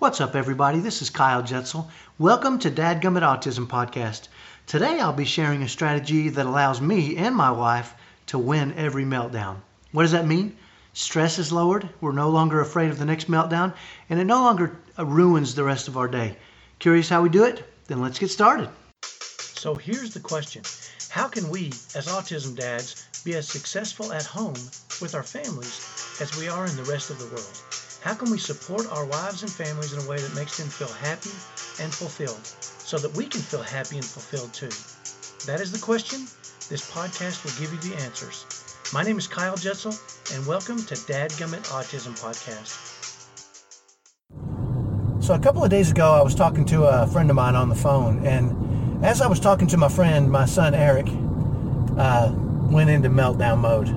What's up, everybody? This is Kyle Jetzel. Welcome to Dadgummit Autism Podcast. Today I'll be sharing a strategy that allows me and my wife to win every meltdown. What does that mean? Stress is lowered, we're no longer afraid of the next meltdown, and it no longer uh, ruins the rest of our day. Curious how we do it? Then let's get started. So here's the question How can we, as autism dads, be as successful at home with our families as we are in the rest of the world? How can we support our wives and families in a way that makes them feel happy and fulfilled so that we can feel happy and fulfilled too? That is the question. This podcast will give you the answers. My name is Kyle Jetzel, and welcome to Dadgummit Autism Podcast. So, a couple of days ago, I was talking to a friend of mine on the phone, and as I was talking to my friend, my son Eric uh, went into meltdown mode.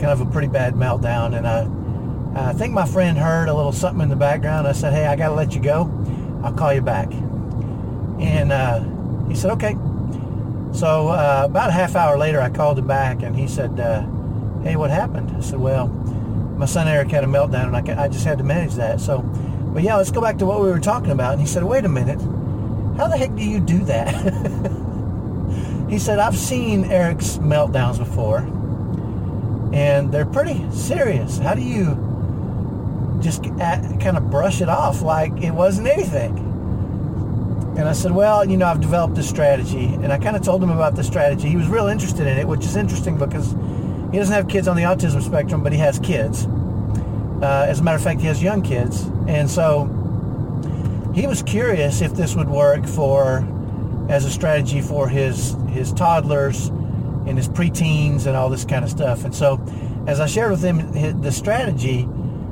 Kind of a pretty bad meltdown, and I I think my friend heard a little something in the background. I said, hey, I got to let you go. I'll call you back. And uh, he said, okay. So uh, about a half hour later, I called him back and he said, uh, hey, what happened? I said, well, my son Eric had a meltdown and I, I just had to manage that. So, but yeah, let's go back to what we were talking about. And he said, wait a minute. How the heck do you do that? he said, I've seen Eric's meltdowns before and they're pretty serious. How do you just kind of brush it off like it wasn't anything. And I said, well, you know, I've developed this strategy. And I kind of told him about the strategy. He was real interested in it, which is interesting because he doesn't have kids on the autism spectrum, but he has kids. Uh, as a matter of fact, he has young kids. And so he was curious if this would work for as a strategy for his his toddlers and his preteens and all this kind of stuff. And so as I shared with him the strategy,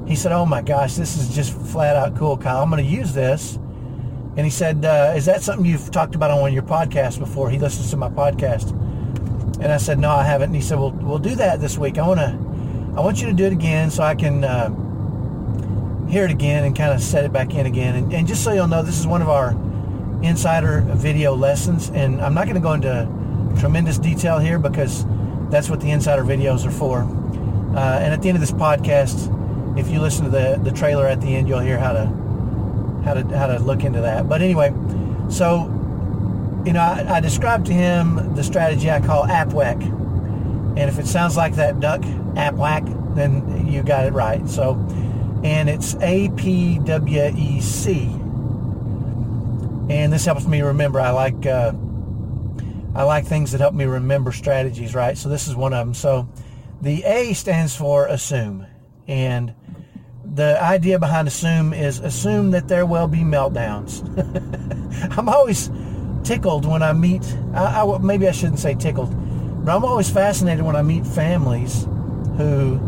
he said, "Oh my gosh, this is just flat out cool, Kyle. I'm going to use this." And he said, uh, "Is that something you've talked about on one of your podcasts before?" He listens to my podcast, and I said, "No, I haven't." And he said, "Well, we'll do that this week. I want to, I want you to do it again so I can uh, hear it again and kind of set it back in again. And, and just so you'll know, this is one of our insider video lessons, and I'm not going to go into tremendous detail here because that's what the insider videos are for. Uh, and at the end of this podcast." If you listen to the, the trailer at the end, you'll hear how to how to how to look into that. But anyway, so you know, I, I described to him the strategy I call APWEC, and if it sounds like that duck APWAC, then you got it right. So, and it's A P W E C, and this helps me remember. I like uh, I like things that help me remember strategies, right? So this is one of them. So the A stands for assume, and the idea behind assume is assume that there will be meltdowns. I'm always tickled when I meet, I, I, maybe I shouldn't say tickled, but I'm always fascinated when I meet families who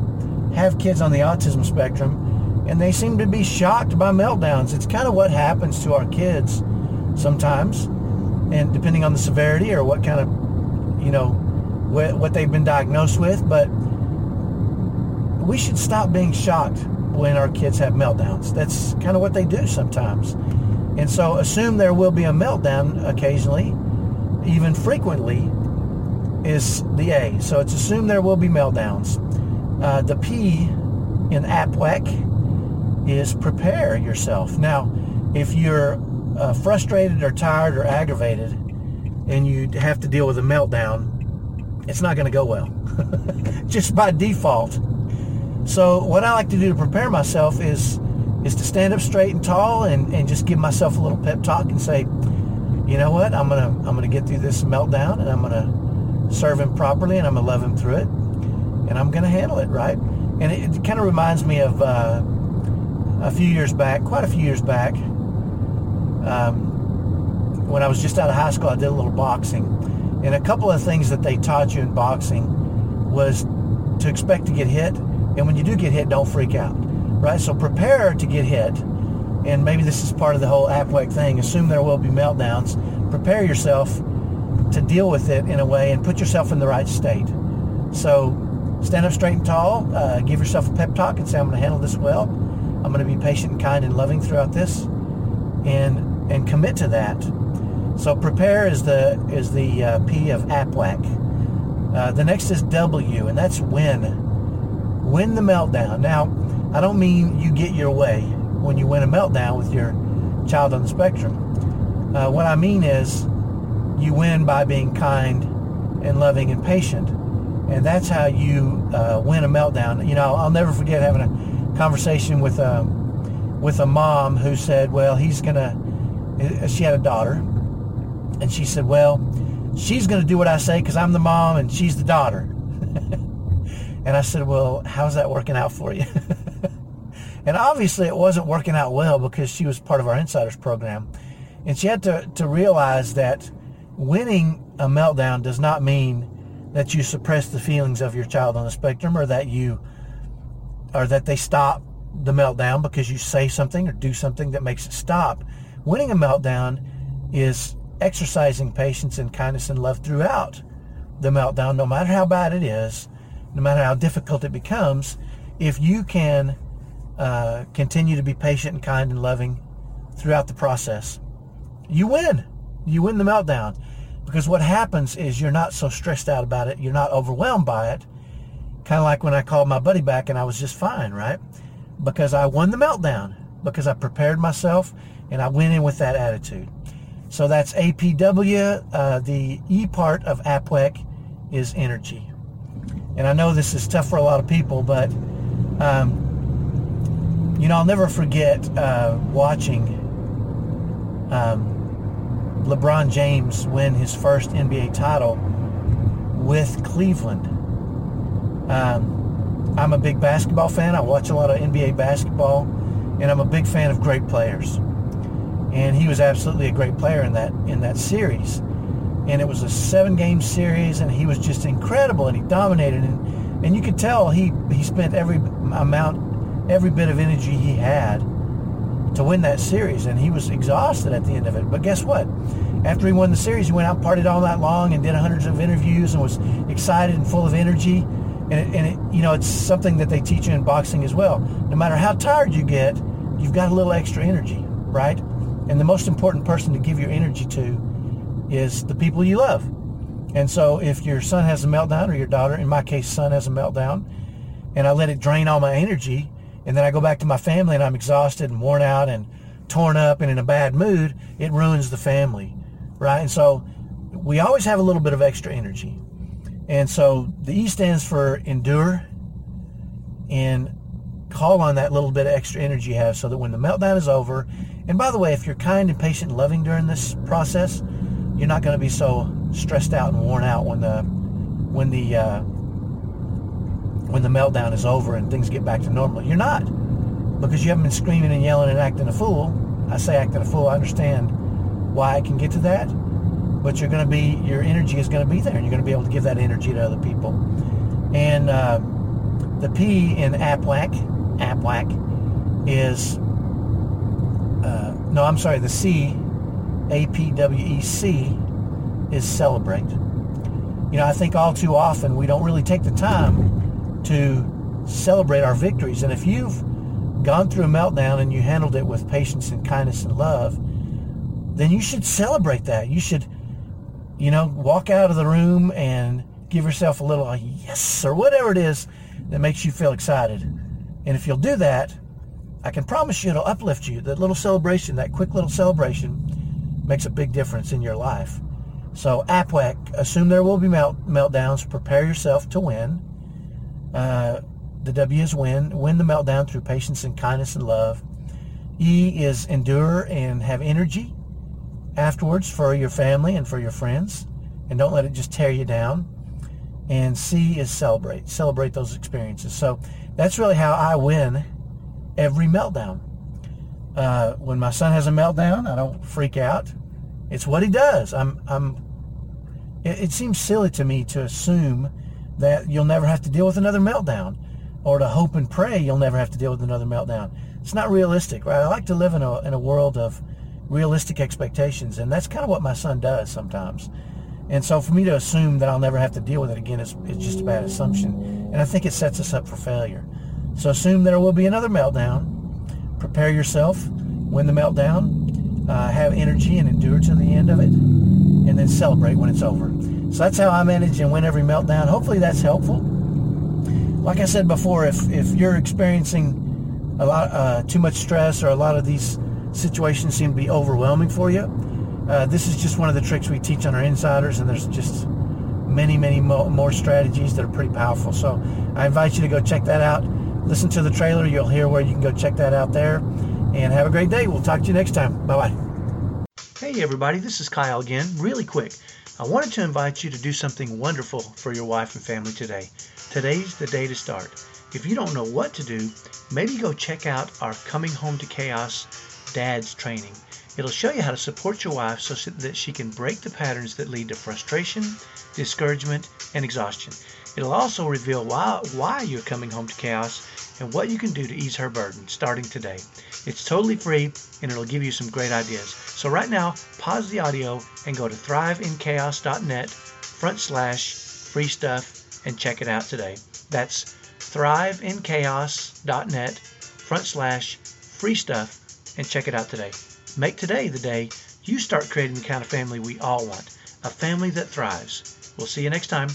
have kids on the autism spectrum and they seem to be shocked by meltdowns. It's kind of what happens to our kids sometimes, and depending on the severity or what kind of, you know, what, what they've been diagnosed with, but we should stop being shocked when our kids have meltdowns. That's kind of what they do sometimes. And so assume there will be a meltdown occasionally, even frequently, is the A. So it's assume there will be meltdowns. Uh, the P in APWEC is prepare yourself. Now, if you're uh, frustrated or tired or aggravated and you have to deal with a meltdown, it's not going to go well. Just by default, so what I like to do to prepare myself is is to stand up straight and tall and, and just give myself a little pep talk and say, you know what, I'm gonna I'm gonna get through this meltdown and I'm gonna serve him properly and I'm gonna love him through it and I'm gonna handle it right. And it, it kind of reminds me of uh, a few years back, quite a few years back, um, when I was just out of high school, I did a little boxing, and a couple of things that they taught you in boxing was to expect to get hit and when you do get hit, don't freak out, right? So prepare to get hit. And maybe this is part of the whole APWEC thing. Assume there will be meltdowns. Prepare yourself to deal with it in a way and put yourself in the right state. So stand up straight and tall. Uh, give yourself a pep talk and say, I'm going to handle this well. I'm going to be patient and kind and loving throughout this. And and commit to that. So prepare is the is the uh, P of APWEC. Uh, the next is W, and that's win win the meltdown. Now, I don't mean you get your way, when you win a meltdown with your child on the spectrum. Uh, what I mean is you win by being kind and loving and patient. And that's how you uh, win a meltdown. You know, I'll never forget having a conversation with a, with a mom who said, well, he's going to, she had a daughter, and she said, well, she's going to do what I say because I'm the mom and she's the daughter. and I said, well, how's that working out for you? and obviously it wasn't working out well because she was part of our insiders program. And she had to, to realize that winning a meltdown does not mean that you suppress the feelings of your child on the spectrum or that you or that they stop the meltdown because you say something or do something that makes it stop. Winning a meltdown is exercising patience and kindness and love throughout the meltdown, no matter how bad it is, no matter how difficult it becomes. If you can uh, continue to be patient and kind and loving throughout the process, you win. You win the meltdown. Because what happens is you're not so stressed out about it. You're not overwhelmed by it. Kind of like when I called my buddy back and I was just fine, right? Because I won the meltdown. Because I prepared myself and I went in with that attitude. So that's APW. Uh, the E part of APWEC is energy. And I know this is tough for a lot of people, but um, you know, I'll never forget uh, watching um, LeBron James win his first NBA title with Cleveland. Um, I'm a big basketball fan. I watch a lot of NBA basketball, and I'm a big fan of great players. And he was absolutely a great player in that in that series. And it was a seven-game series, and he was just incredible, and he dominated. And and you could tell he he spent every amount, every bit of energy he had to win that series, and he was exhausted at the end of it. But guess what? After he won the series, he went out partied all night long and did hundreds of interviews and was excited and full of energy. And, it, and it, you know, it's something that they teach you in boxing as well. No matter how tired you get, you've got a little extra energy, right? And the most important person to give your energy to is the people you love. And so if your son has a meltdown or your daughter, in my case, son has a meltdown, and I let it drain all my energy, and then I go back to my family and I'm exhausted and worn out and torn up and in a bad mood, it ruins the family, right? And so we always have a little bit of extra energy. And so the E stands for endure and call on that little bit of extra energy you have so that when the meltdown is over, and by the way, if you're kind and patient and loving during this process, you're not going to be so stressed out and worn out when the when the uh, when the meltdown is over and things get back to normal. You're not. Because you haven't been screaming and yelling and acting a fool. I say acting a fool, I understand why I can get to that. But you're going to be, your energy is going to be there. And you're going to be able to give that energy to other people. And uh, the P in APWAC, APWAC, is, uh, no, I'm sorry, the C, A-P-W-E-C, is celebrate. You know, I think all too often we don't really take the time to celebrate our victories. And if you've gone through a meltdown and you handled it with patience and kindness and love, then you should celebrate that. You should, you know, walk out of the room and give yourself a little yes or whatever it is that makes you feel excited. And if you'll do that, I can promise you it'll uplift you. That little celebration, that quick little celebration makes a big difference in your life. So APWAC, assume there will be melt- meltdowns. Prepare yourself to win. Uh, the W is win. Win the meltdown through patience and kindness and love. E is endure and have energy afterwards for your family and for your friends. And don't let it just tear you down. And C is celebrate. Celebrate those experiences. So that's really how I win every meltdown. Uh, when my son has a meltdown, I don't freak out. It's what he does. I'm, I'm, it, it seems silly to me to assume that you'll never have to deal with another meltdown or to hope and pray you'll never have to deal with another meltdown. It's not realistic, right? I like to live in a, in a world of realistic expectations, and that's kind of what my son does sometimes. And so for me to assume that I'll never have to deal with it again is, is just a bad assumption. And I think it sets us up for failure. So assume there will be another meltdown. Prepare yourself. Win the meltdown. Uh, have energy and endure to the end of it. And then celebrate when it's over. So that's how I manage and win every meltdown. Hopefully that's helpful. Like I said before, if, if you're experiencing a lot uh, too much stress or a lot of these situations seem to be overwhelming for you, uh, this is just one of the tricks we teach on our insiders, and there's just many, many mo- more strategies that are pretty powerful. So I invite you to go check that out. Listen to the trailer. You'll hear where you can go check that out there. And have a great day. We'll talk to you next time. Bye bye. Hey, everybody. This is Kyle again. Really quick. I wanted to invite you to do something wonderful for your wife and family today. Today's the day to start. If you don't know what to do, maybe go check out our Coming Home to Chaos Dad's training. It'll show you how to support your wife so that she can break the patterns that lead to frustration, discouragement, and exhaustion. It'll also reveal why, why you're coming home to chaos and what you can do to ease her burden starting today. It's totally free and it'll give you some great ideas. So right now, pause the audio and go to thriveinchaos.net front slash free stuff and check it out today. That's thriveinchaos.net front slash free stuff and check it out today. Make today the day you start creating the kind of family we all want a family that thrives. We'll see you next time.